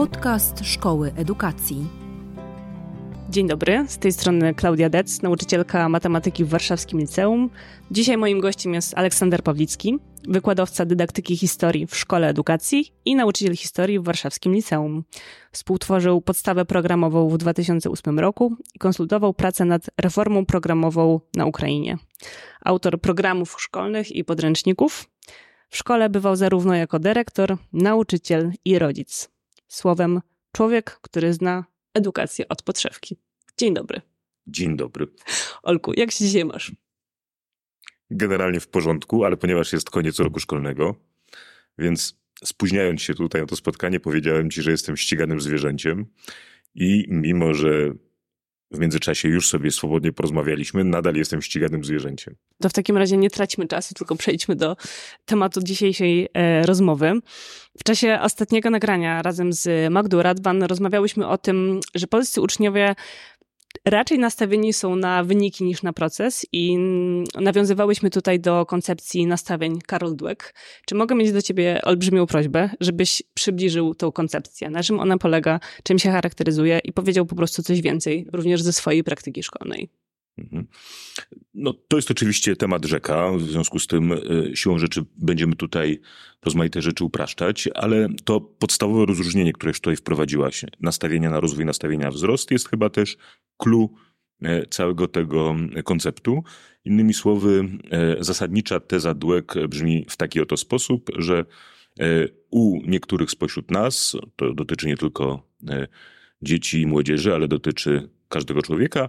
Podcast Szkoły Edukacji. Dzień dobry, z tej strony Klaudia Dec, nauczycielka matematyki w Warszawskim Liceum. Dzisiaj moim gościem jest Aleksander Pawlicki, wykładowca dydaktyki historii w Szkole Edukacji i nauczyciel historii w Warszawskim Liceum. Współtworzył podstawę programową w 2008 roku i konsultował pracę nad reformą programową na Ukrainie. Autor programów szkolnych i podręczników. W szkole bywał zarówno jako dyrektor, nauczyciel i rodzic. Słowem, człowiek, który zna edukację od podszewki. Dzień dobry. Dzień dobry. Olku, jak się dzisiaj masz? Generalnie w porządku, ale ponieważ jest koniec roku szkolnego, więc spóźniając się tutaj na to spotkanie, powiedziałem ci, że jestem ściganym zwierzęciem i mimo, że w międzyczasie już sobie swobodnie porozmawialiśmy, nadal jestem ściganym zwierzęciem. To w takim razie nie traćmy czasu, tylko przejdźmy do tematu dzisiejszej e, rozmowy. W czasie ostatniego nagrania razem z Magdą Radwan rozmawiałyśmy o tym, że polscy uczniowie raczej nastawieni są na wyniki niż na proces i nawiązywałyśmy tutaj do koncepcji nastawień Karol Dweck. Czy mogę mieć do ciebie olbrzymią prośbę, żebyś przybliżył tą koncepcję, na czym ona polega, czym się charakteryzuje i powiedział po prostu coś więcej, również ze swojej praktyki szkolnej? Mhm. No, to jest oczywiście temat rzeka, w związku z tym y, siłą rzeczy będziemy tutaj rozmaite rzeczy upraszczać, ale to podstawowe rozróżnienie, które już tutaj wprowadziłaś, nastawienia na rozwój, nastawienia na wzrost, jest chyba też clue e, całego tego konceptu. Innymi słowy, e, zasadnicza teza Dweck brzmi w taki oto sposób, że e, u niektórych spośród nas, to dotyczy nie tylko dzieci i młodzieży, ale dotyczy każdego człowieka,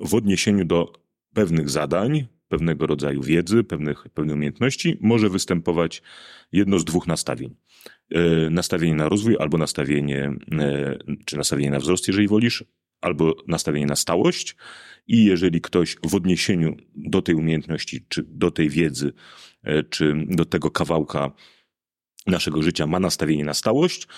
w odniesieniu do pewnych zadań, pewnego rodzaju wiedzy, pewnych, pewnej umiejętności może występować jedno z dwóch nastawień. Nastawienie na rozwój albo nastawienie, czy nastawienie na wzrost, jeżeli wolisz, albo nastawienie na stałość. I jeżeli ktoś w odniesieniu do tej umiejętności, czy do tej wiedzy, e, czy do tego kawałka naszego życia ma nastawienie na stałość,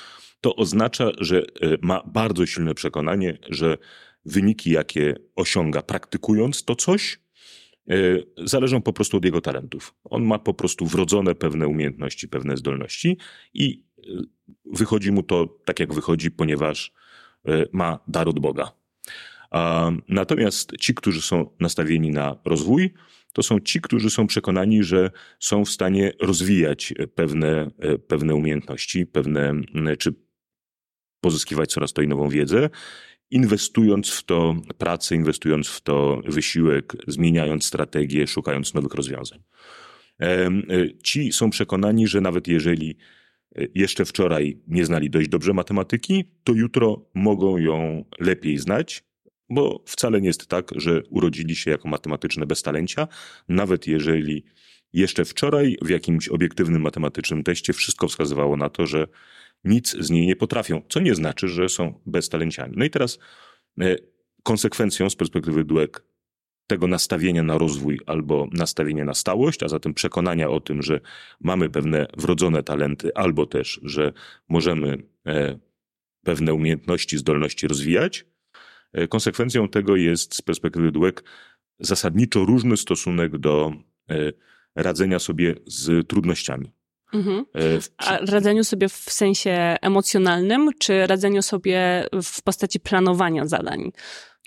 to oznacza, że e, ma bardzo silne przekonanie, że wyniki, jakie osiąga praktykując to coś, e, zależą po prostu od jego talentów. On ma po prostu wrodzone pewne umiejętności, pewne zdolności i wychodzi mu to tak, jak wychodzi, ponieważ E, ma dar od Boga. Natomiast ci, którzy są nastawieni na rozwój, to są ci, którzy są przekonani, że są w stanie rozwijać pewne, e, pewne umiejętności, pewne, czy pozyskiwać coraz to nową wiedzę, inwestując w to pracę, inwestując w to wysiłek, zmieniając strategię, szukając nowych rozwiązań. E, ci są przekonani, że nawet jeżeli jeszcze wczoraj nie znali dość dobrze matematyki, to jutro mogą ją lepiej znać, bo wcale nie jest tak, że urodzili się jako matematyczne beztalencia, nawet jeżeli jeszcze wczoraj w jakimś obiektywnym matematycznym teście wszystko wskazywało na to, że nic z niej nie potrafią, co nie znaczy, że są beztalenciami. No i teraz e, konsekwencją z perspektywy Duek tego nastawienia na rozwój albo nastawienia na stałość, a zatem przekonania o tym, że mamy pewne wrodzone talenty, albo też, że możemy e, pewne umiejętności, zdolności rozwijać. E, konsekwencją tego jest z perspektywy Dweck zasadniczo różny stosunek do radzenia sobie z trudnościami. Mhm. A radzeniu sobie w sensie emocjonalnym, czy radzeniu sobie w postaci planowania zadań?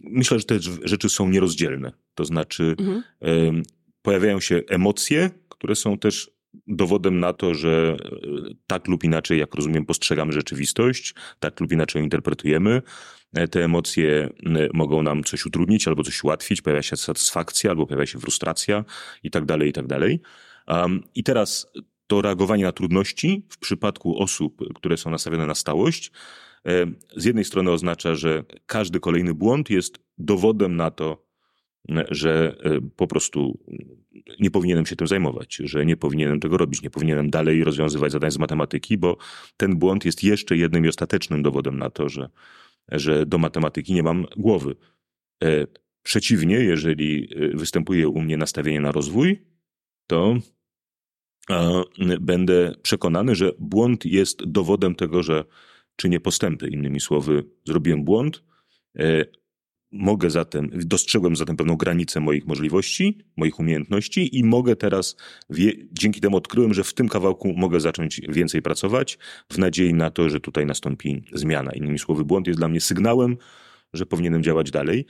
Myślę, że te rzeczy są nierozdzielne. To znaczy, mhm. pojawiają się emocje, które są też dowodem na to, że e, tak lub inaczej, jak rozumiem, postrzegamy rzeczywistość, tak lub inaczej interpretujemy. E, te emocje mogą nam coś utrudnić albo coś ułatwić, pojawia się satysfakcja albo pojawia się frustracja i tak dalej, i tak dalej. I teraz to reagowanie na trudności w przypadku osób, które są nastawione na stałość, E, z jednej strony oznacza, że każdy kolejny błąd jest dowodem na to, że e, po prostu nie powinienem się tym zajmować, że nie powinienem tego robić, nie powinienem dalej rozwiązywać zadań z matematyki, bo ten błąd jest jeszcze jednym i ostatecznym dowodem na to, że, że do matematyki nie mam głowy. E, przeciwnie, jeżeli występuje u mnie nastawienie na rozwój, to będę przekonany, że błąd jest dowodem tego, że czynię postępy. Innymi słowy, zrobiłem błąd, e, Mogę zatem, dostrzegłem zatem pewną granicę moich możliwości, moich umiejętności i mogę teraz, wie, dzięki temu odkryłem, że w tym kawałku mogę zacząć więcej pracować w nadziei na to, że tutaj nastąpi zmiana. Innymi słowy, błąd jest dla mnie sygnałem, że powinienem działać dalej.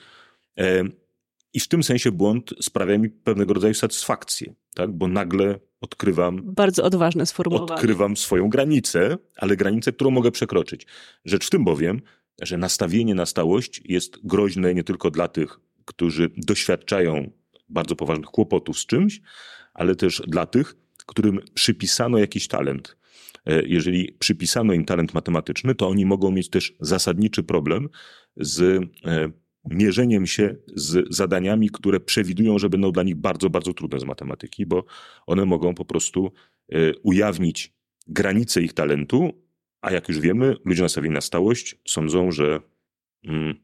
I w tym sensie błąd sprawia mi pewnego rodzaju satysfakcję, tak? bo nagle odkrywam. Bardzo odważne sformułowanie. Odkrywam swoją granicę, ale granicę, którą mogę przekroczyć. Rzecz w tym bowiem, że nastawienie na stałość jest groźne nie tylko dla tych, którzy doświadczają bardzo poważnych kłopotów z czymś, ale też dla tych, którym przypisano jakiś talent. E, jeżeli przypisano im talent matematyczny, to oni mogą mieć też zasadniczy problem z e, mierzeniem się z zadaniami, które przewidują, że będą dla nich bardzo, bardzo trudne z matematyki, bo one mogą po prostu e, ujawnić granice ich talentu, a jak już wiemy, ludzie nastawieni na stałość sądzą, że mm,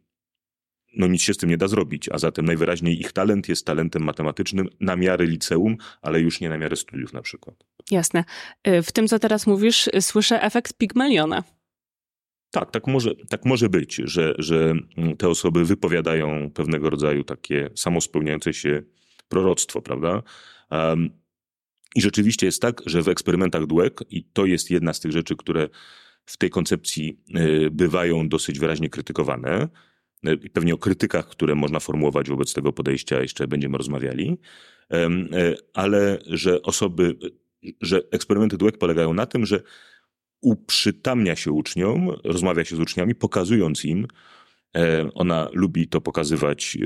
no nic się z tym nie da zrobić, a zatem najwyraźniej ich talent jest talentem matematycznym na miarę liceum, ale już nie na miarę studiów na przykład. Jasne. E, w tym, co teraz mówisz, słyszę efekt Pigmaliona. Tak, tak może, tak może być, że, że te osoby wypowiadają pewnego rodzaju takie samospełniające się proroctwo, prawda? Um, I rzeczywiście jest tak, że w eksperymentach Dweck, i to jest jedna z tych rzeczy, które w tej koncepcji y, bywają dosyć wyraźnie krytykowane, y, i pewnie o krytykach, które można formułować wobec tego podejścia jeszcze będziemy rozmawiali, y, ale że osoby, że eksperymenty Dweck polegają na tym, że uprzytamnia się uczniom, rozmawia się z uczniami, pokazując im, e, ona lubi to pokazywać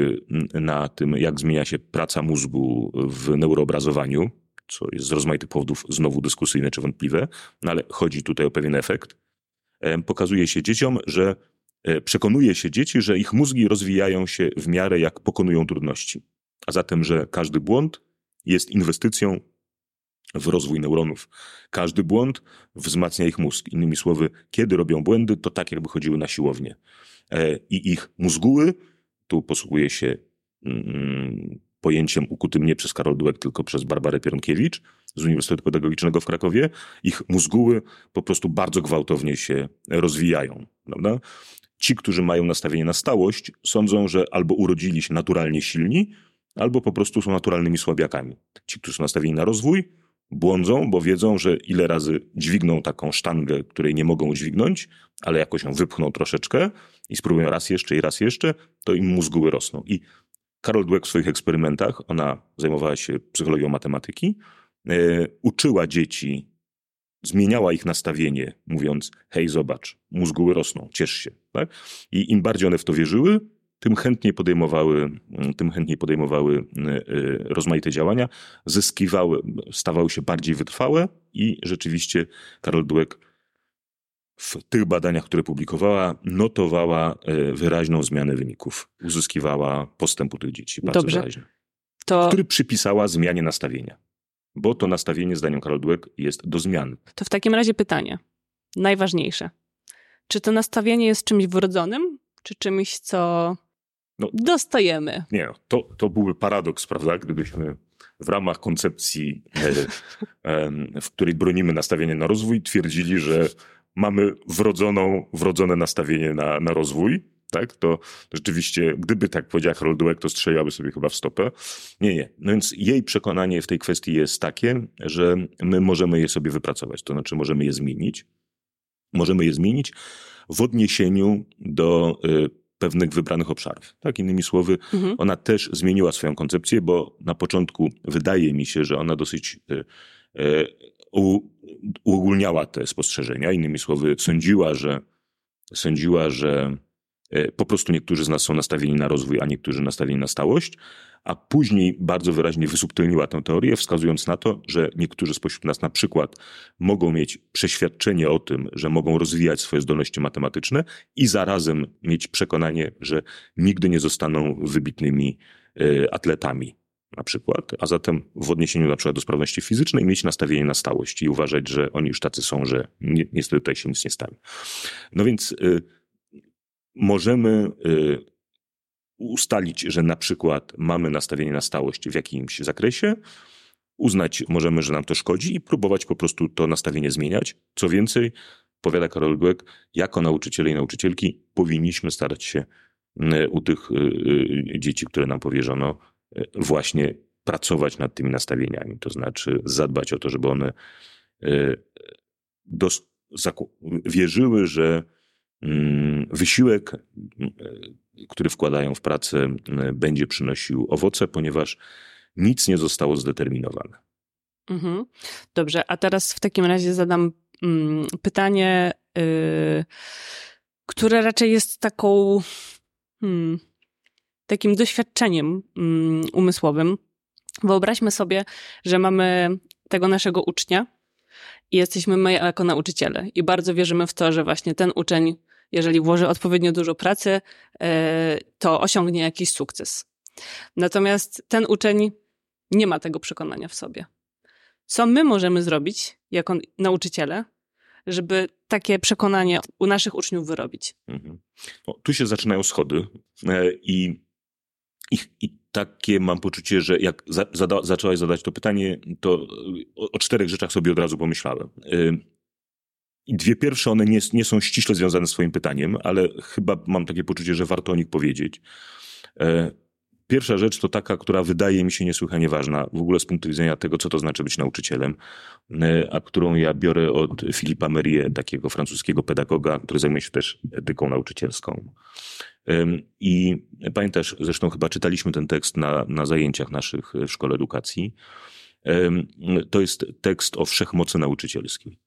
e, na tym, jak zmienia się praca mózgu w neuroobrazowaniu, co jest z rozmaitych powodów znowu dyskusyjne czy wątpliwe, no ale chodzi tutaj o pewien efekt. E, pokazuje się dzieciom, że przekonuje się dzieci, że ich mózgi rozwijają się w miarę jak pokonują trudności. A zatem, że każdy błąd jest inwestycją w rozwój neuronów. Każdy błąd wzmacnia ich mózg. Innymi słowy, kiedy robią błędy, to tak jakby chodziły na siłownię. E, I ich mózguły, tu posługuje się mm, pojęciem ukutym nie przez Karol Dweck, tylko przez Barbarę Pieronkiewicz z Uniwersytetu Pedagogicznego w Krakowie, ich mózguły po prostu bardzo gwałtownie się rozwijają. Prawda? Ci, którzy mają nastawienie na stałość, sądzą, że albo urodzili się naturalnie silni, albo po prostu są naturalnymi słabiakami. Ci, którzy są nastawieni na rozwój, błądzą, bo wiedzą, że ile razy dźwigną taką sztangę, której nie mogą dźwignąć, ale jakoś ją wypchną troszeczkę i spróbują raz jeszcze i raz jeszcze, to im mózguły rosną. I Karol Dweck w swoich eksperymentach, ona zajmowała się psychologią matematyki, yy, uczyła dzieci, zmieniała ich nastawienie, mówiąc: hej, zobacz, mózguły rosną, ciesz się. Tak? I im bardziej one w to wierzyły, tym chętniej podejmowały, tym chętniej podejmowały e, e, rozmaite działania, zyskiwały, stawały się bardziej wytrwałe i rzeczywiście Karol Dweck w tych badaniach, które publikowała, notowała e, wyraźną zmianę wyników. Uzyskiwała postępu tych dzieci bardzo Dobrze. wyraźnie. To... Który przypisała zmianie nastawienia. Bo to nastawienie, zdaniem Karol Dweck, jest do zmiany. To w takim razie pytanie, najważniejsze. Czy to nastawienie jest czymś wrodzonym, czy czymś, co no, dostajemy. Nie, to, to byłby paradoks, prawda, gdybyśmy w ramach koncepcji, e, w której bronimy nastawienie na rozwój, twierdzili, że mamy wrodzoną, wrodzone nastawienie na, na rozwój, tak, to rzeczywiście, gdyby tak powiedziała Harold Dweck, to strzeliłaby sobie chyba w stopę. Nie, nie. No więc jej przekonanie w tej kwestii jest takie, że my możemy je sobie wypracować, to znaczy możemy je zmienić. Możemy je zmienić w odniesieniu do y, pewnych wybranych obszarów. Tak, innymi słowy, mhm. ona też zmieniła swoją koncepcję, bo na początku wydaje mi się, że ona dosyć e, e, uogólniała te spostrzeżenia. Innymi słowy, sądziła, że sądziła, że po prostu niektórzy z nas są nastawieni na rozwój, a niektórzy nastawieni na stałość, a później bardzo wyraźnie wysubtelniła tę teorię, wskazując na to, że niektórzy spośród nas na przykład mogą mieć przeświadczenie o tym, że mogą rozwijać swoje zdolności matematyczne i zarazem mieć przekonanie, że nigdy nie zostaną wybitnymi e, atletami na przykład, a zatem w odniesieniu na przykład do sprawności fizycznej mieć nastawienie na stałość i uważać, że oni już tacy są, że niestety tutaj się nic nie stanie. No więc y, możemy y, ustalić, że na przykład mamy nastawienie na stałość w jakimś zakresie, uznać możemy, że nam to szkodzi i próbować po prostu to nastawienie zmieniać. Co więcej, powiada Karol Dweck, jako nauczyciele i nauczycielki powinniśmy starać się u tych dzieci, które nam powierzono, właśnie pracować nad tymi nastawieniami, to znaczy zadbać o to, żeby one wierzyły, że wysiłek, który wkładają w pracę, będzie przynosił owoce, ponieważ nic nie zostało zdeterminowane. Mhm. Dobrze, a teraz w takim razie zadam mm, pytanie, yy, które raczej jest taką, hmm, takim doświadczeniem mm, umysłowym. Wyobraźmy sobie, że mamy tego naszego ucznia i jesteśmy my jako nauczyciele i bardzo wierzymy w to, że właśnie ten uczeń, jeżeli włoży odpowiednio dużo pracy, yy, to osiągnie jakiś sukces. Natomiast ten uczeń nie ma tego przekonania w sobie. Co my możemy zrobić jako nauczyciele, żeby takie przekonanie u naszych uczniów wyrobić? Mhm. Tu się zaczynają schody e, i, i, i takie mam poczucie, że jak za, zada, zaczęłaś zadać to pytanie, to o, o, czterech rzeczach sobie od razu pomyślałem. E, I dwie pierwsze, one nie, nie są ściśle związane z swoim pytaniem, ale chyba mam takie poczucie, że warto o nich powiedzieć. E, Pierwsza rzecz to taka, która wydaje mi się niesłychanie ważna w ogóle z punktu widzenia tego, co to znaczy być nauczycielem, e, a którą ja biorę od Filipa Merie, takiego francuskiego pedagoga, który zajmuje się też etyką nauczycielską. I pamiętasz, zresztą chyba czytaliśmy ten tekst na, na zajęciach naszych w Szkole Edukacji. To jest tekst o wszechmocy nauczycielskiej.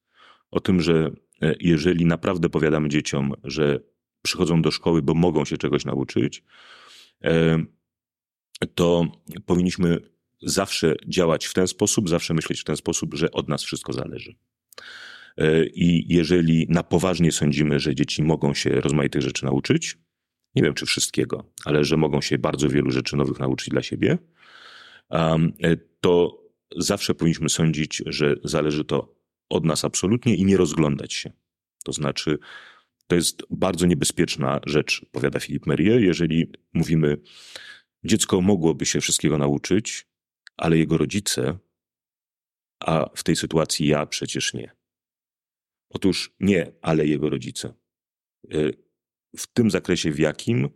O tym, że e, jeżeli naprawdę powiadamy dzieciom, że przychodzą do szkoły, bo mogą się czegoś nauczyć, to powinniśmy zawsze działać w ten sposób, zawsze myśleć w ten sposób, że od nas wszystko zależy. E, I jeżeli na poważnie sądzimy, że dzieci mogą się rozmaitych rzeczy nauczyć, nie wiem czy wszystkiego, ale że mogą się bardzo wielu rzeczy nowych nauczyć dla siebie, e, to zawsze powinniśmy sądzić, że zależy to od nas absolutnie i nie rozglądać się. To znaczy, to jest bardzo niebezpieczna rzecz, powiada Filip Merie, jeżeli mówimy, Dziecko mogłoby się wszystkiego nauczyć, ale jego rodzice, a w tej sytuacji ja przecież nie. Otóż nie, ale jego rodzice. E, w tym zakresie, w jakim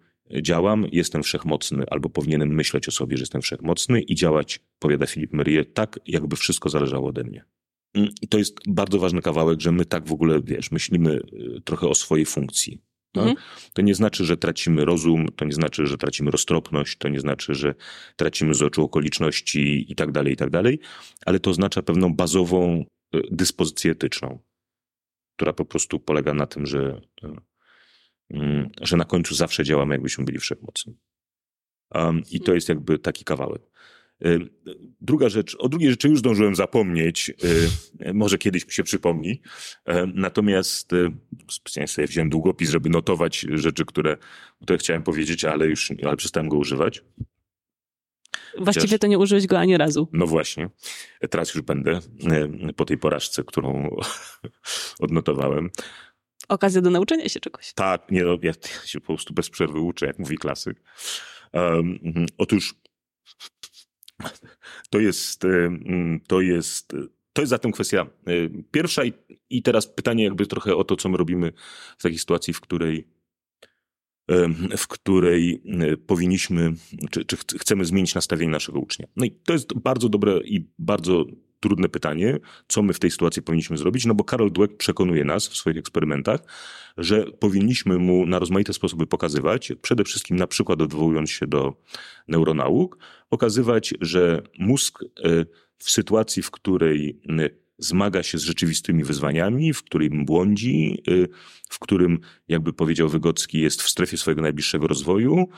działam, jestem wszechmocny, albo powinienem myśleć o sobie, że jestem wszechmocny i działać, powiada Filip Merie, tak, jakby wszystko zależało ode mnie. Mm, I to jest bardzo ważny kawałek, że my tak w ogóle, wiesz, myślimy e, trochę o swojej funkcji. No? Mhm. To nie znaczy, że tracimy rozum, to nie znaczy, że tracimy roztropność, to nie znaczy, że tracimy z oczu okoliczności i tak dalej, i tak dalej, ale to oznacza pewną bazową e, dyspozycję etyczną, która po prostu polega na tym, że, e, mm, że na końcu zawsze działamy, jakbyśmy byli wszechmocni. Um, I to jest jakby taki kawałek. E, druga rzecz, o drugiej rzeczy już zdążyłem zapomnieć, e, może kiedyś mi się przypomni. E, natomiast specjalnie sobie wziąłem długopis, żeby notować rzeczy, które, które chciałem powiedzieć, ale już ale przestałem go używać. Właściwie Chociaż, to nie użyłeś go ani razu. No właśnie. Teraz już będę po tej porażce, którą odnotowałem. Okazja do nauczenia się czegoś. Tak, nie, no, ja się po prostu bez przerwy uczę, jak mówi klasyk. Um, otóż to jest, e, mm, to jest, to jest zatem kwestia e, pierwsza i, i teraz pytanie jakby trochę o to, co my robimy w takiej sytuacji, w której e, w której powinniśmy, czy, czy chcemy zmienić nastawienie naszego ucznia. No i to jest bardzo dobre i bardzo trudne pytanie, co my w tej sytuacji powinniśmy zrobić, no bo Karol Dweck przekonuje nas w swoich eksperymentach, że powinniśmy mu na rozmaite sposoby pokazywać, przede wszystkim na przykład odwołując się do neuronauk, pokazywać, że mózg e, w sytuacji, w której zmaga się z rzeczywistymi wyzwaniami, w którym błądzi, e, w którym, jakby powiedział Wygocki, jest w strefie swojego najbliższego rozwoju,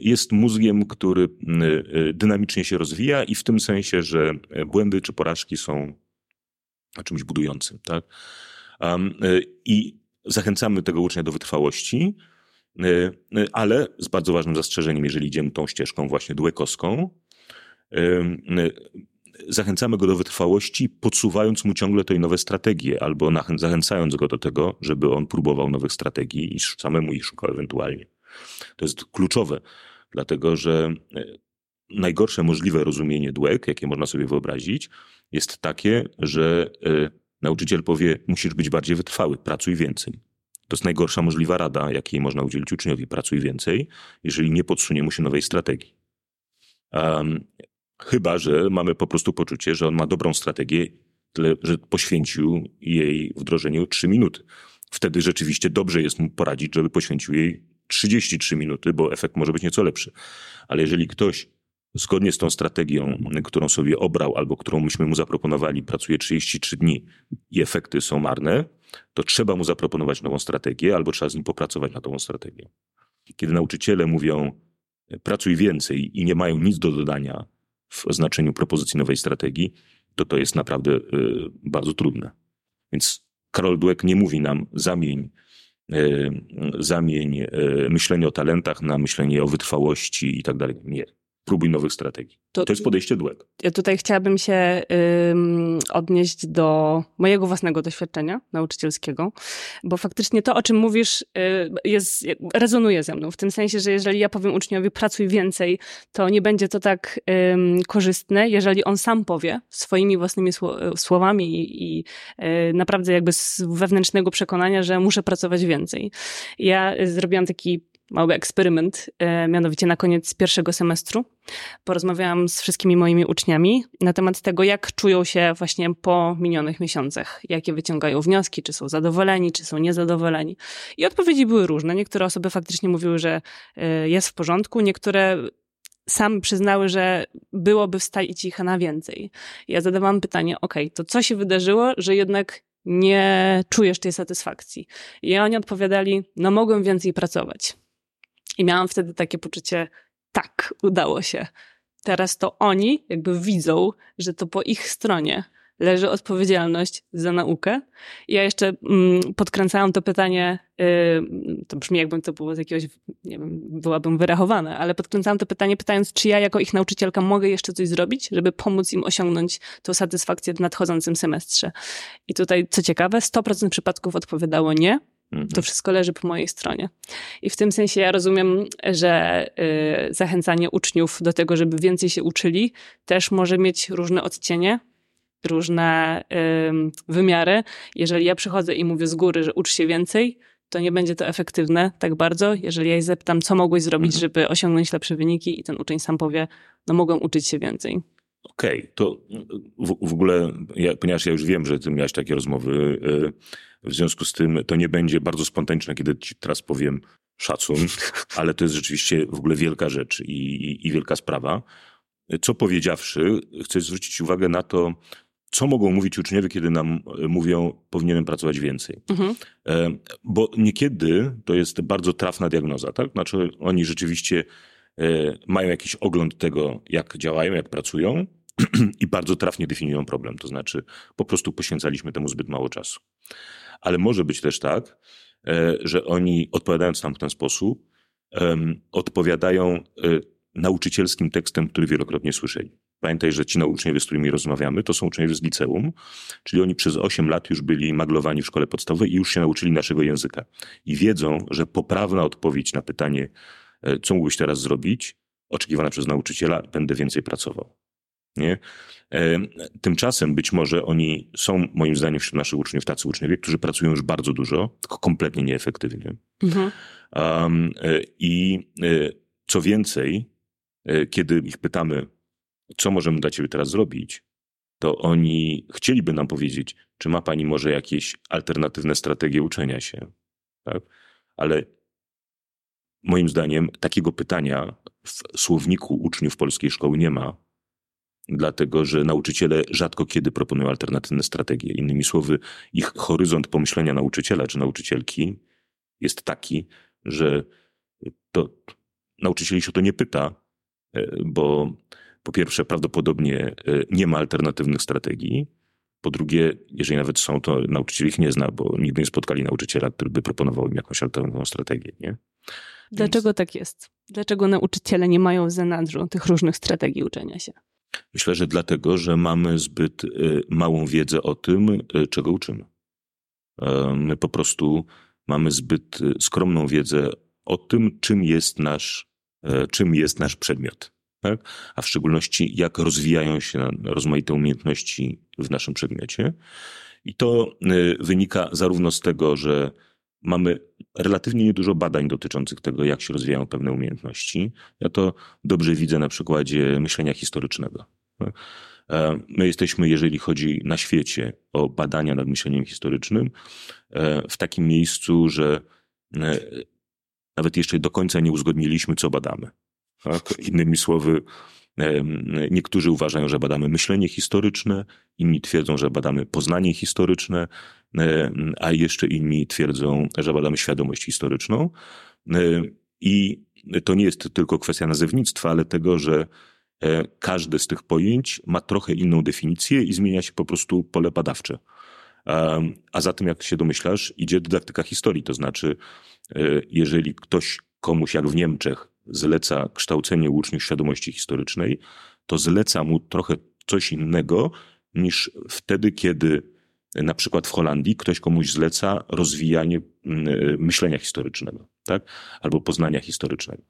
jest mózgiem, który e, dynamicznie się rozwija i w tym sensie, że błędy czy porażki są czymś budującym. Tak? E, I zachęcamy tego ucznia do wytrwałości, ale z bardzo ważnym zastrzeżeniem, jeżeli idziemy tą ścieżką właśnie duekowską, zachęcamy go do wytrwałości, podsuwając mu ciągle tej nowe strategie, albo zachęcając go do tego, żeby on próbował nowych strategii i samemu ich szukał ewentualnie. To jest kluczowe, dlatego że e, najgorsze możliwe rozumienie dłek, jakie można sobie wyobrazić, jest takie, że e, nauczyciel powie: Musisz być bardziej wytrwały, pracuj więcej. To jest najgorsza możliwa rada, jakiej można udzielić uczniowi. Pracuj więcej, jeżeli nie podsunie mu się nowej strategii. Um, chyba, że mamy po prostu poczucie, że on ma dobrą strategię, tyle, że poświęcił jej wdrożeniu 3 minuty. Wtedy rzeczywiście dobrze jest mu poradzić, żeby poświęcił jej 33 minuty, bo efekt może być nieco lepszy. Ale jeżeli ktoś zgodnie z tą strategią, którą sobie obrał albo którą myśmy mu zaproponowali, pracuje 33 dni i efekty są marne, to trzeba mu zaproponować nową strategię albo trzeba z nim popracować nad nową strategią. Kiedy nauczyciele mówią, pracuj więcej i nie mają nic do dodania w znaczeniu propozycji nowej strategii, to to jest naprawdę y, bardzo trudne. Więc Karol Dweck nie mówi nam zamień, zamień y, myślenie o talentach na myślenie o wytrwałości i tak dalej. Nie próbuj nowych strategii. To, to jest podejście duet. Ja tutaj chciałabym się ym, odnieść do mojego własnego doświadczenia nauczycielskiego, bo faktycznie to, o czym mówisz, y, jest, rezonuje ze mną. W tym sensie, że jeżeli ja powiem uczniowi pracuj więcej, to nie będzie to tak ym, korzystne, jeżeli on sam powie swoimi własnymi słowami i, i y, naprawdę jakby z wewnętrznego przekonania, że muszę pracować więcej. Ja zrobiłam taki mały eksperyment, e, mianowicie na koniec pierwszego semestru. Porozmawiałam z wszystkimi moimi uczniami na temat tego, jak czują się właśnie po minionych miesiącach, jakie wyciągają wnioski, czy są zadowoleni, czy są niezadowoleni. I odpowiedzi były różne. Niektóre osoby faktycznie mówiły, że e, jest w porządku, niektóre sam przyznały, że byłoby wstać ich na więcej. Ja zadawałam pytanie, ok, to co się wydarzyło, że jednak nie czujesz tej satysfakcji? I oni odpowiadali, no mogłem więcej pracować. I miałam wtedy takie poczucie, tak, udało się. Teraz to oni jakby widzą, że to po ich stronie leży odpowiedzialność za naukę. Ja jeszcze mm, podkręcałam to pytanie, yy, to brzmi jakbym to było z jakiegoś, nie wiem, byłabym wyrachowana, ale podkręcałam to pytanie pytając, czy ja jako ich nauczycielka mogę jeszcze coś zrobić, żeby pomóc im osiągnąć tą satysfakcję w nadchodzącym semestrze. I tutaj, co ciekawe, 100% przypadków odpowiadało nie. To wszystko leży po mojej stronie. I w tym sensie ja rozumiem, że y, zachęcanie uczniów do tego, żeby więcej się uczyli, też może mieć różne odcienie, różne y, wymiary. Jeżeli ja przychodzę i mówię z góry, że ucz się więcej, to nie będzie to efektywne tak bardzo. Jeżeli ja zapytam, co mogłeś zrobić, mhm. żeby osiągnąć lepsze wyniki, i ten uczeń sam powie, no mogłem uczyć się więcej. Okej, okay, to w, w ogóle, ja, ponieważ ja już wiem, że ty miałeś takie rozmowy, y, w związku z tym to nie będzie bardzo spontaniczne, kiedy ci teraz powiem szacun, ale to jest rzeczywiście w ogóle wielka rzecz i, i, i wielka sprawa. Co powiedziawszy, chcę zwrócić uwagę na to, co mogą mówić uczniowie, kiedy nam e, mówią, powinienem pracować więcej. Mhm. E, bo niekiedy to jest bardzo trafna diagnoza, tak? Znaczy, oni rzeczywiście mają jakiś ogląd tego, jak działają, jak pracują i bardzo trafnie definiują problem. To znaczy, po prostu poświęcaliśmy temu zbyt mało czasu ale może być też tak, e, że oni odpowiadając nam w ten sposób, odpowiadają e, nauczycielskim tekstem, który wielokrotnie słyszeli. Pamiętaj, że ci nauczniowie, z którymi rozmawiamy, to są uczniowie z liceum, czyli oni przez 8 lat już byli maglowani w szkole podstawowej i już się nauczyli naszego języka. I wiedzą, że poprawna odpowiedź na pytanie, co mógłbyś teraz zrobić, oczekiwana przez nauczyciela, będę więcej pracował. Nie? E, tymczasem być może oni są, moim zdaniem, wśród naszych uczniów tacy uczniowie, którzy pracują już bardzo dużo, tylko kompletnie nieefektywnie. Mhm. Um, I e, co więcej, kiedy ich pytamy, co możemy dla ciebie teraz zrobić, to oni chcieliby nam powiedzieć, czy ma pani może jakieś alternatywne strategie uczenia się. Tak? Ale moim zdaniem takiego pytania w słowniku uczniów polskiej szkoły nie ma, dlatego że nauczyciele rzadko kiedy proponują alternatywne strategie. Innymi słowy, ich horyzont pomyślenia nauczyciela czy nauczycielki jest taki, że to nauczycieli się o to nie pyta, e, bo po pierwsze, prawdopodobnie e, nie ma alternatywnych strategii. Po drugie, jeżeli nawet są, to nauczyciel ich nie zna, bo nigdy nie spotkali nauczyciela, który by proponował im jakąś alternatywną strategię. Nie? Dlaczego Więc... tak jest? Dlaczego nauczyciele nie mają w zanadrzu tych różnych strategii uczenia się? Myślę, że dlatego, że mamy zbyt y, małą wiedzę o tym, y, czego uczymy. E, my po prostu mamy zbyt y, skromną wiedzę o tym, czym jest nasz, e, czym jest nasz przedmiot. Tak? A w szczególności, jak rozwijają się rozmaite umiejętności w naszym przedmiocie. I to wynika zarówno z tego, że mamy relatywnie niedużo badań dotyczących tego, jak się rozwijają pewne umiejętności. Ja to dobrze widzę na przykładzie myślenia historycznego. E, my jesteśmy, jeżeli chodzi na świecie o badania nad myśleniem historycznym, e, w takim miejscu, że e, nawet jeszcze do końca nie uzgodniliśmy, co badamy. Tak? Innymi słowy, niektórzy uważają, że badamy myślenie historyczne, inni twierdzą, że badamy poznanie historyczne, a jeszcze inni twierdzą, że badamy świadomość historyczną. I to nie jest tylko kwestia nazewnictwa, ale tego, że E, każde z tych pojęć ma trochę inną definicję i zmienia się po prostu pole badawcze. A za tym, jak się domyślasz, idzie dydaktyka historii. To znaczy, e, jeżeli ktoś komuś, jak w Niemczech, zleca kształcenie uczniów świadomości historycznej, to zleca mu trochę coś innego niż wtedy, kiedy na przykład w Holandii ktoś komuś zleca rozwijanie mm, e, myślenia historycznego, tak? Albo poznania historycznego.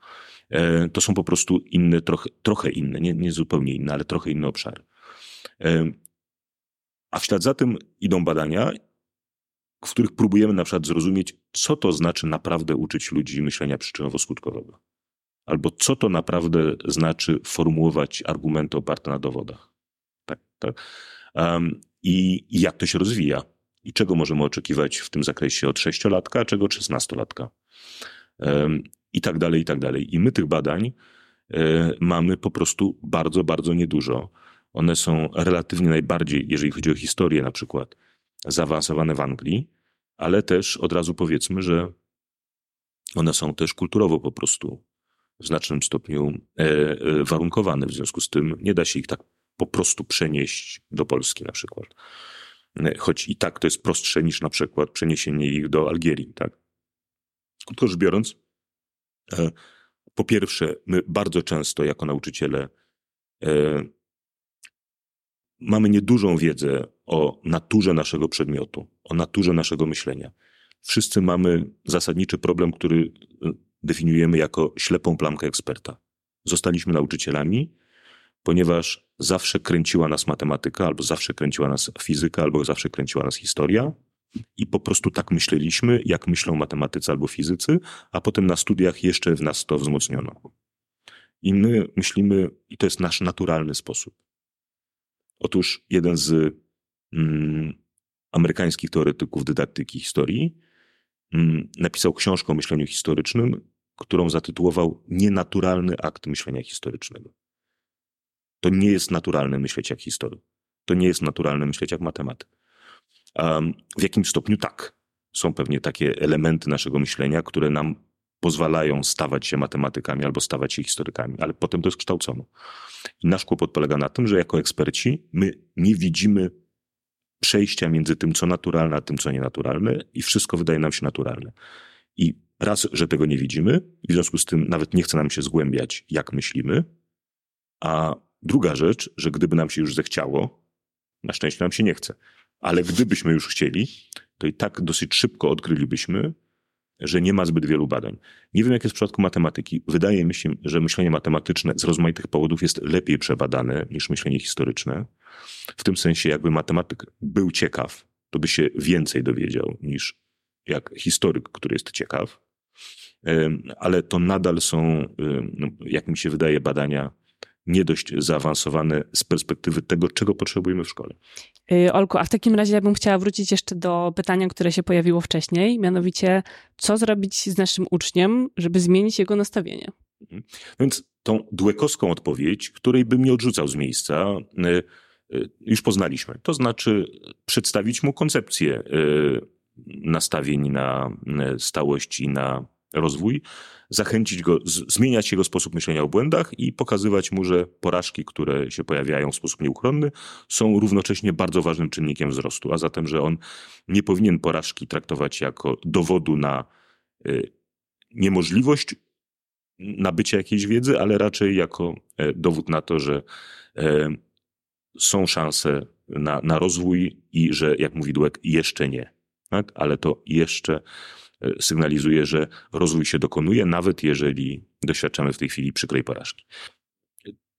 E, to są po prostu inne, trochę, trochę inne, nie, nie zupełnie inne, ale trochę inne obszary. E, a w ślad za tym idą badania, w których próbujemy na przykład zrozumieć, co to znaczy naprawdę uczyć ludzi myślenia przyczynowo-skutkowego. Albo co to naprawdę znaczy formułować argumenty oparte na dowodach. Tak, tak. Um, i, jak to się rozwija. I czego możemy oczekiwać w tym zakresie od sześciolatka, a czego od. Um, i tak dalej, i tak dalej. I my tych badań e, mamy po prostu bardzo, bardzo niedużo. One są relatywnie najbardziej, jeżeli chodzi o historię na przykład, zaawansowane w Anglii, ale też od razu powiedzmy, że one są też kulturowo po prostu w znacznym stopniu e, e, warunkowane. W związku z tym nie da się ich tak po prostu przenieść do Polski na przykład. Choć i tak to jest prostsze niż na przykład przeniesienie ich do Algierii, tak? Krótko rzecz biorąc, E, po pierwsze, my bardzo często jako nauczyciele e, mamy niedużą wiedzę o naturze naszego przedmiotu, o naturze naszego myślenia. Wszyscy mamy zasadniczy problem, który e, definiujemy jako ślepą plamkę eksperta. Zostaliśmy nauczycielami, ponieważ zawsze kręciła nas matematyka, albo zawsze kręciła nas fizyka, albo zawsze kręciła nas historia, i po prostu tak myśleliśmy, jak myślą matematycy albo fizycy, a potem na studiach jeszcze w nas to wzmocniono. I my myślimy, i to jest nasz naturalny sposób. Otóż jeden z mm, amerykańskich teoretyków dydaktyki historii mm, napisał książkę o myśleniu historycznym, którą zatytułował Nienaturalny akt myślenia historycznego. To nie jest naturalne myśleć jak historyk. To nie jest naturalne myśleć jak matematyk. W jakimś stopniu tak. Są pewnie takie elementy naszego myślenia, które nam pozwalają stawać się matematykami albo stawać się historykami, ale potem to jest kształcono. I nasz kłopot polega na tym, że jako eksperci my nie widzimy przejścia między tym, co naturalne, a tym, co nienaturalne i wszystko wydaje nam się naturalne. I raz, że tego nie widzimy, w związku z tym nawet nie chce nam się zgłębiać, jak myślimy, a druga rzecz, że gdyby nam się już zechciało, na szczęście nam się nie chce, ale gdybyśmy już chcieli, to i tak dosyć szybko odkrylibyśmy, że nie ma zbyt wielu badań. Nie wiem, jak jest w przypadku matematyki. Wydaje mi się, że myślenie matematyczne z rozmaitych powodów jest lepiej przebadane niż myślenie historyczne. W tym sensie, jakby matematyk był ciekaw, to by się więcej dowiedział niż jak historyk, który jest ciekaw. Ale to nadal są, no, jak mi się wydaje, badania nie dość zaawansowane z perspektywy tego, czego potrzebujemy w szkole. Y, Olku, a w takim razie ja bym chciała wrócić jeszcze do pytania, które się pojawiło wcześniej, mianowicie co zrobić z naszym uczniem, żeby zmienić jego nastawienie? Mhm. Więc tą duekowską odpowiedź, której bym nie odrzucał z miejsca, y, y, już poznaliśmy. To znaczy przedstawić mu koncepcję nastawień na stałość i na rozwój, zachęcić go, zmieniać jego sposób myślenia o błędach i pokazywać mu, że porażki, które się pojawiają w sposób nieuchronny, są równocześnie bardzo ważnym czynnikiem wzrostu, a zatem, że on nie powinien porażki traktować jako dowodu na y, niemożliwość nabycia jakiejś wiedzy, ale raczej jako e, dowód na to, że e, są szanse na, na rozwój i że, jak mówi Duek, jeszcze nie. Tak? Ale to jeszcze sygnalizuje, że rozwój się dokonuje, nawet jeżeli doświadczamy w tej chwili przykrej porażki.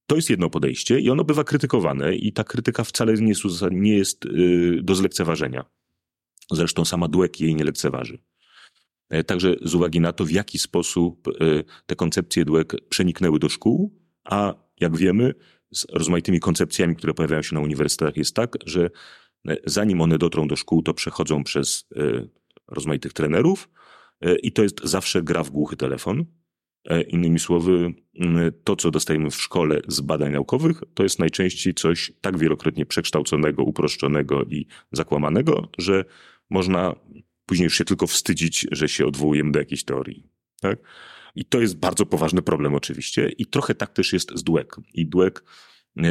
To jest jedno podejście i ono bywa krytykowane i ta krytyka wcale nie jest, nie jest y, do zlekceważenia. Zresztą sama Dweck jej nie lekceważy. także z uwagi na to, w jaki sposób te koncepcje DWEG przeniknęły do szkół, a jak wiemy, z rozmaitymi koncepcjami, które pojawiają się na uniwersytetach, jest tak, że zanim one dotrą do szkół, to przechodzą przez rozmaitych trenerów i to jest zawsze gra w głuchy telefon. E, innymi słowy, to, co dostajemy w szkole z badań naukowych, to jest najczęściej coś tak wielokrotnie przekształconego, uproszczonego i zakłamanego, że można później już się tylko wstydzić, że się odwołujemy do jakiejś teorii. Tak? I to jest bardzo poważny problem oczywiście. I trochę tak też jest z Dweck. I Dweck e,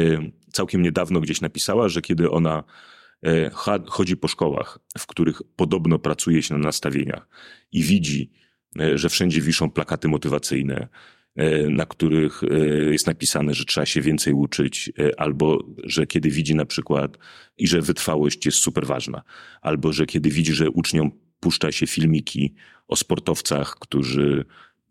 całkiem niedawno gdzieś napisała, że kiedy ona e, chodzi po szkołach, w których podobno pracuje się na nastawieniach i widzi, E, że wszędzie wiszą plakaty motywacyjne, e, na których e, jest napisane, że trzeba się więcej uczyć, albo że kiedy widzi na przykład i że wytrwałość jest super ważna, albo że kiedy widzi, że uczniom puszcza się filmiki o sportowcach, którzy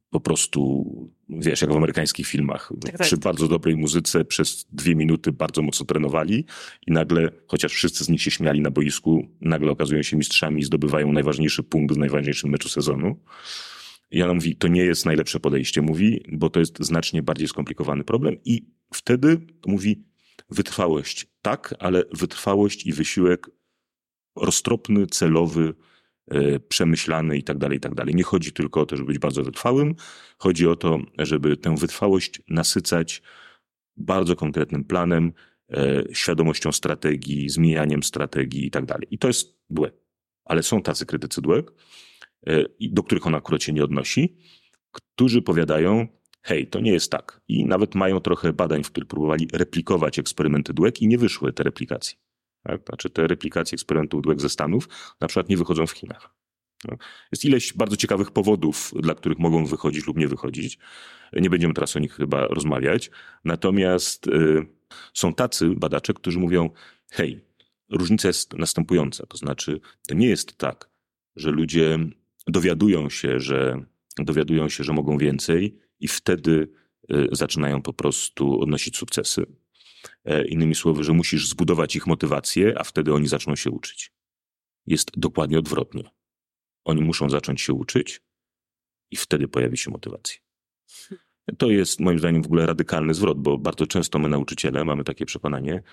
po prostu, wiesz, jak w amerykańskich filmach, tak, tak. przy bardzo dobrej muzyce przez dwie minuty bardzo mocno trenowali i nagle, chociaż wszyscy z nich się śmiali na boisku, nagle okazują się mistrzami i zdobywają najważniejszy punkt w najważniejszym meczu sezonu. I ona mówi, to nie jest najlepsze podejście, mówi, bo to jest znacznie bardziej skomplikowany problem i wtedy mówi, wytrwałość tak, ale wytrwałość i wysiłek roztropny, celowy, przemyślany i tak dalej, i tak dalej. Nie chodzi tylko o to, żeby być bardzo wytrwałym, chodzi o to, żeby tę wytrwałość nasycać bardzo konkretnym planem, e, świadomością strategii, zmienianiem strategii i tak dalej. I to jest dłe. Ale są tacy krytycy dłek, E, do których ona akurat się nie odnosi, którzy powiadają, hej, to nie jest tak. I nawet mają trochę badań, w których próbowali replikować eksperymenty Dweck i nie wyszły te replikacje. Tak? Znaczy te replikacje eksperymentów Dweck ze Stanów na przykład nie wychodzą w Chinach. No. Jest ileś bardzo ciekawych powodów, dla których mogą wychodzić lub nie wychodzić. Nie będziemy teraz o nich chyba rozmawiać. Natomiast y, są tacy badacze, którzy mówią, hej, różnica jest następująca. To znaczy, to nie jest tak, że ludzie dowiadują się, że, dowiadują się, że mogą więcej i wtedy y, zaczynają po prostu odnosić sukcesy. E, innymi słowy, że musisz zbudować ich motywację, a wtedy oni zaczną się uczyć. Jest dokładnie odwrotnie. Oni muszą zacząć się uczyć i wtedy pojawi się motywacja. To jest moim zdaniem w ogóle radykalny zwrot, bo bardzo często my nauczyciele mamy takie przekonanie,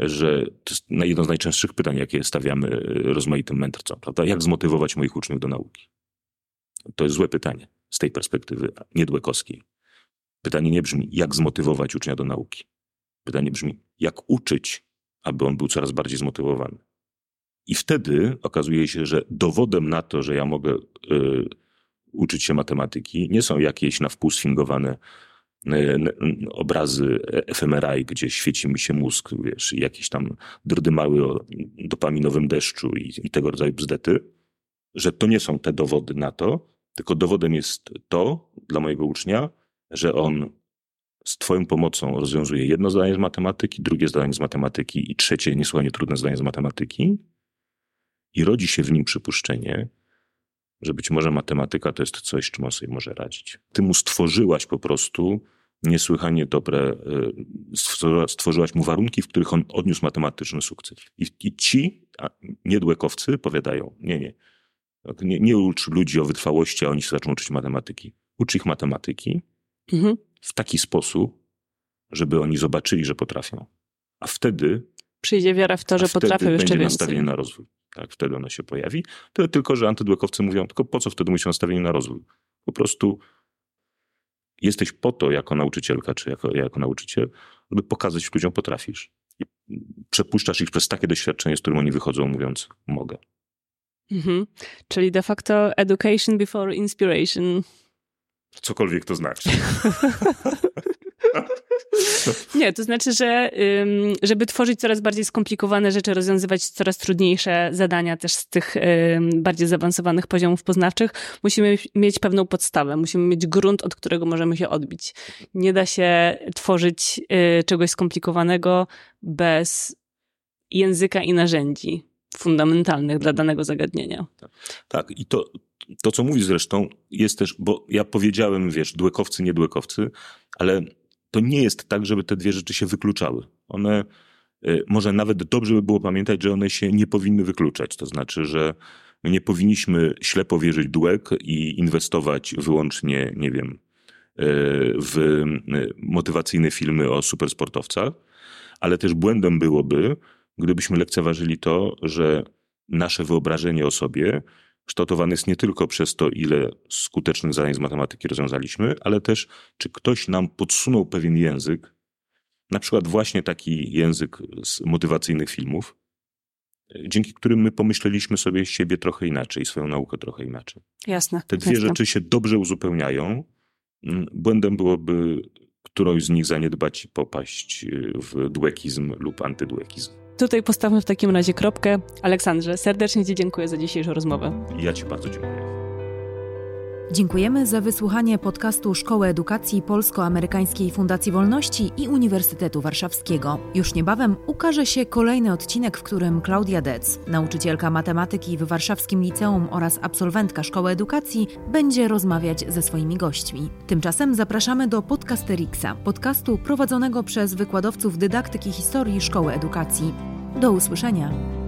że to jest jedno z najczęstszych pytań, jakie stawiamy y, rozmaitym mędrcom, prawda? Jak zmotywować moich uczniów do nauki? To jest złe pytanie z tej perspektywy niedłekowskiej. Pytanie nie brzmi, jak zmotywować ucznia do nauki. Pytanie brzmi, jak uczyć, aby on był coraz bardziej zmotywowany. I wtedy okazuje się, że dowodem na to, że ja mogę y, uczyć się matematyki, nie są jakieś na wpół sfingowane y, obrazy fMRI, gdzie świeci mi się mózg, wiesz, i jakieś tam drdymały o dopaminowym deszczu i, i tego rodzaju bzdety, że to nie są te dowody na to, tylko dowodem jest to dla mojego ucznia, że on z Twoją pomocą rozwiązuje jedno zadanie z matematyki, drugie zadanie z matematyki i trzecie niesłychanie trudne zadanie z matematyki. I rodzi się w nim przypuszczenie, że być może matematyka to jest coś, czym on sobie może radzić. Ty mu stworzyłaś po prostu niesłychanie dobre, e, stworzyłaś mu warunki, w których on odniósł matematyczny sukces. I, i ci niedłekowcy powiadają, nie, nie, nie, nie ucz ludzi o wytrwałości, a oni się zaczną uczyć matematyki. Ucz ich matematyki mhm. W taki sposób, żeby oni zobaczyli, że potrafią. A wtedy. Przyjdzie wiara w to, że potrafią jeszcze będzie nastawienie na rozwój. Tak, wtedy ono się pojawi. Tyle tylko, że antydłekowcy mówią, tylko po co wtedy musi nastawienie na rozwój? Po prostu jesteś po to, jako nauczycielka, czy jako, jako nauczyciel, żeby pokazać ludziom, potrafisz. I przepuszczasz ich przez takie doświadczenie, z którym oni wychodzą, mówiąc, mogę. Mhm. Czyli de facto education before inspiration. Cokolwiek to znaczy. Nie, to znaczy, że żeby tworzyć coraz bardziej skomplikowane rzeczy, rozwiązywać coraz trudniejsze zadania też z tych bardziej zaawansowanych poziomów poznawczych, musimy mieć pewną podstawę, musimy mieć grunt, od którego możemy się odbić. Nie da się tworzyć y, czegoś skomplikowanego bez języka i narzędzi fundamentalnych dla danego zagadnienia. Tak, tak. i to, to, co mówisz zresztą, jest też, bo ja powiedziałem, wiesz, dłekowcy, niedłekowcy, ale to nie jest tak, żeby te dwie rzeczy się wykluczały. One, y, może nawet dobrze by było pamiętać, że one się nie powinny wykluczać. To znaczy, że nie powinniśmy ślepo wierzyć dłek i inwestować wyłącznie, nie wiem, e, w e, motywacyjne filmy o supersportowcach, ale też błędem byłoby, gdybyśmy lekceważyli to, że nasze wyobrażenie o sobie kształtowane jest nie tylko przez to, ile skutecznych zadań z matematyki rozwiązaliśmy, ale też, czy ktoś nam podsunął pewien język, na przykład właśnie taki język z motywacyjnych filmów, dzięki którym my pomyśleliśmy sobie siebie trochę inaczej, swoją naukę trochę inaczej. Jasne. Te dwie jasne. rzeczy się dobrze uzupełniają. Mm, Błędem byłoby którąś z nich zaniedbać i popaść y, w duekizm lub antydłekizm. Tutaj postawmy w takim razie kropkę. Aleksandrze, serdecznie Ci dziękuję za dzisiejszą rozmowę. Ja Ci bardzo dziękuję. Dziękujemy za wysłuchanie podcastu Szkoły Edukacji Polsko-Amerykańskiej Fundacji Wolności i Uniwersytetu Warszawskiego. Już niebawem ukaże się kolejny odcinek, w którym Klaudia Dec, nauczycielka matematyki w Warszawskim Liceum oraz absolwentka Szkoły Edukacji, będzie rozmawiać ze swoimi gośćmi. Tymczasem zapraszamy do Podcasterixa, podcastu prowadzonego przez wykładowców dydaktyki historii Szkoły Edukacji. Do usłyszenia.